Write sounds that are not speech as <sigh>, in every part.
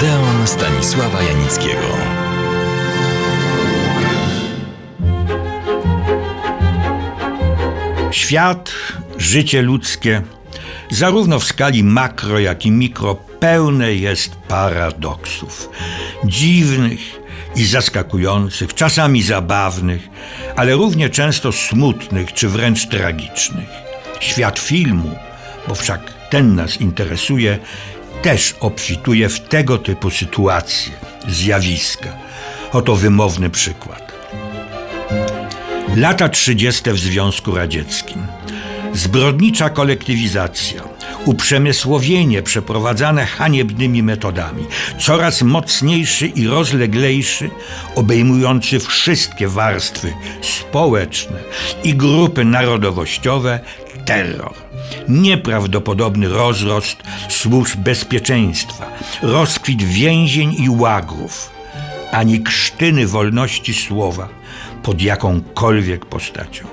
Odeon Stanisława Janickiego. Świat, życie ludzkie, zarówno w skali makro, jak i mikro, pełne jest paradoksów. Dziwnych i zaskakujących, czasami zabawnych, ale równie często smutnych czy wręcz tragicznych. Świat filmu, bo wszak ten nas interesuje, też obfituje w tego typu sytuacje, zjawiska. Oto wymowny przykład. Lata 30. w Związku Radzieckim. Zbrodnicza kolektywizacja, uprzemysłowienie przeprowadzane haniebnymi metodami, coraz mocniejszy i rozleglejszy, obejmujący wszystkie warstwy społeczne i grupy narodowościowe terror. Nieprawdopodobny rozrost służb bezpieczeństwa, rozkwit więzień i łagrów, ani krztyny wolności słowa pod jakąkolwiek postacią.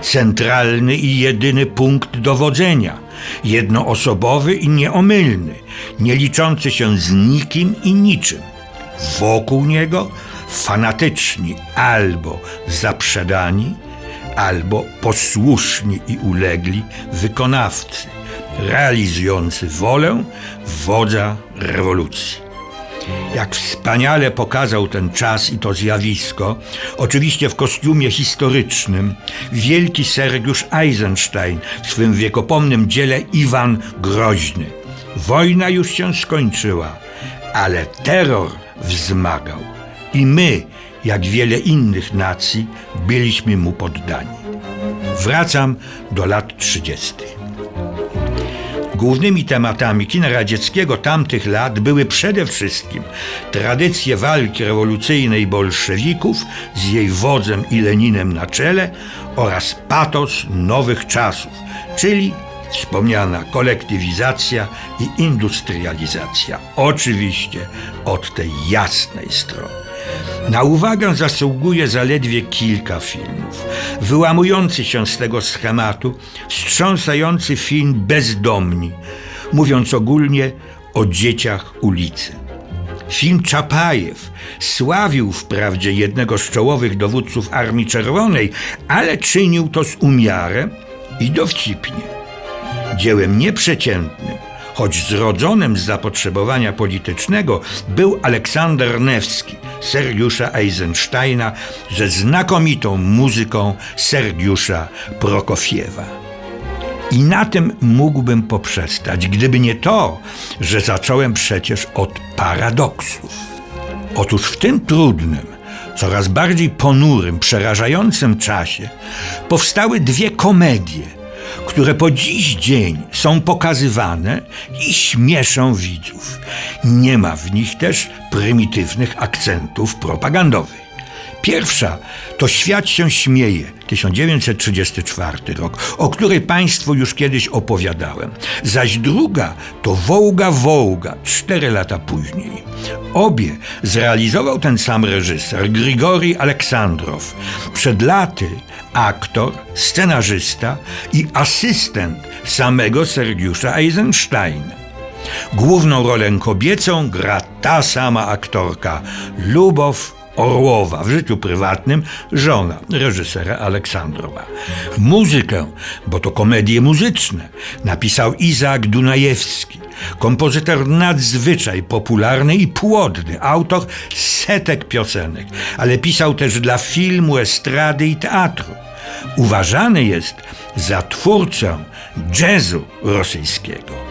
Centralny i jedyny punkt dowodzenia, jednoosobowy i nieomylny, nie liczący się z nikim i niczym. Wokół niego fanatyczni albo zaprzedani, albo posłuszni i ulegli wykonawcy, realizujący wolę wodza rewolucji. Jak wspaniale pokazał ten czas i to zjawisko, oczywiście w kostiumie historycznym, wielki Sergiusz Eisenstein w swym wiekopomnym dziele Iwan Groźny. Wojna już się skończyła, ale terror wzmagał. I my, jak wiele innych nacji, byliśmy mu poddani. Wracam do lat 30. Głównymi tematami kina radzieckiego tamtych lat były przede wszystkim tradycje walki rewolucyjnej bolszewików z jej wodzem i Leninem na czele oraz patos nowych czasów, czyli wspomniana kolektywizacja i industrializacja. Oczywiście od tej jasnej strony. Na uwagę zasługuje zaledwie kilka filmów. Wyłamujący się z tego schematu, wstrząsający film Bezdomni, mówiąc ogólnie o dzieciach ulicy. Film Czapajew sławił wprawdzie jednego z czołowych dowódców Armii Czerwonej, ale czynił to z umiarem i dowcipnie. Dziełem nieprzeciętnym, choć zrodzonym z zapotrzebowania politycznego, był Aleksander Newski, Sergiusza Eisensteina, ze znakomitą muzyką Sergiusza Prokofiewa. I na tym mógłbym poprzestać, gdyby nie to, że zacząłem przecież od paradoksów. Otóż w tym trudnym, coraz bardziej ponurym, przerażającym czasie powstały dwie komedie – które po dziś dzień są pokazywane i śmieszą widzów. Nie ma w nich też prymitywnych akcentów propagandowych. Pierwsza to Świat się śmieje, 1934 rok, o której Państwu już kiedyś opowiadałem. Zaś druga to Wołga Wołga, cztery lata później. Obie zrealizował ten sam reżyser, Grigori Aleksandrow. Przed laty aktor, scenarzysta i asystent samego Sergiusza Eisensteina. Główną rolę kobiecą gra ta sama aktorka, Lubow Orłowa, w życiu prywatnym żona reżysera Aleksandrowa. Muzykę, bo to komedie muzyczne, napisał Izaak Dunajewski, kompozytor nadzwyczaj popularny i płodny, autor setek piosenek, ale pisał też dla filmu, estrady i teatru. Uważany jest za twórcę jazzu rosyjskiego.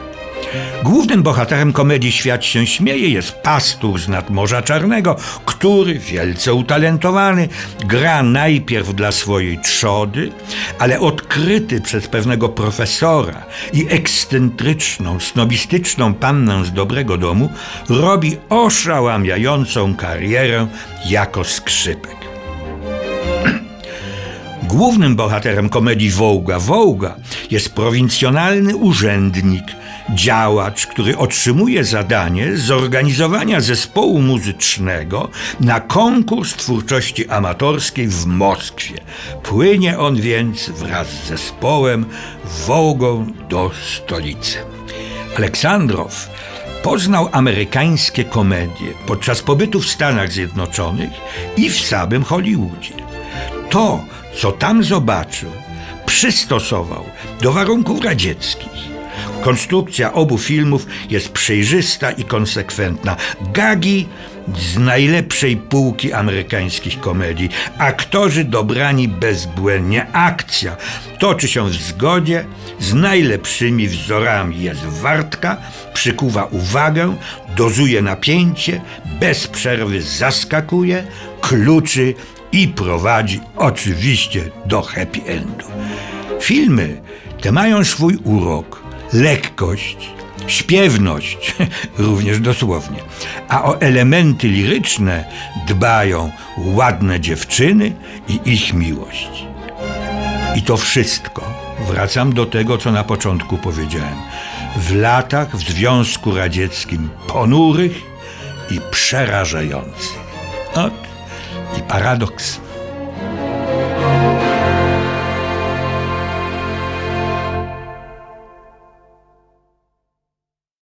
Głównym bohaterem komedii Świat się śmieje jest pastur z nadmorza czarnego, który, wielce utalentowany, gra najpierw dla swojej trzody, ale odkryty przez pewnego profesora i ekscentryczną, snobistyczną pannę z dobrego domu, robi oszałamiającą karierę jako skrzypek. <clears throat> Głównym bohaterem komedii Wołga Wołga jest prowincjonalny urzędnik, działacz, który otrzymuje zadanie zorganizowania zespołu muzycznego na konkurs twórczości amatorskiej w Moskwie. Płynie on więc wraz z zespołem Wołgą do stolicy. Aleksandrow Poznał amerykańskie komedie podczas pobytu w Stanach Zjednoczonych i w samym Hollywoodzie. To, co tam zobaczył, przystosował do warunków radzieckich. Konstrukcja obu filmów jest przejrzysta i konsekwentna. Gagi z najlepszej półki amerykańskich komedii. Aktorzy dobrani bezbłędnie. Akcja toczy się w zgodzie z najlepszymi wzorami. Jest wartka, przykuwa uwagę, dozuje napięcie, bez przerwy zaskakuje, kluczy i prowadzi oczywiście do happy endu. Filmy te mają swój urok, lekkość, śpiewność, <laughs> również dosłownie. A o elementy liryczne dbają ładne dziewczyny i ich miłość. I to wszystko, wracam do tego, co na początku powiedziałem, w latach w Związku Radzieckim ponurych i przerażających. Ot i paradoks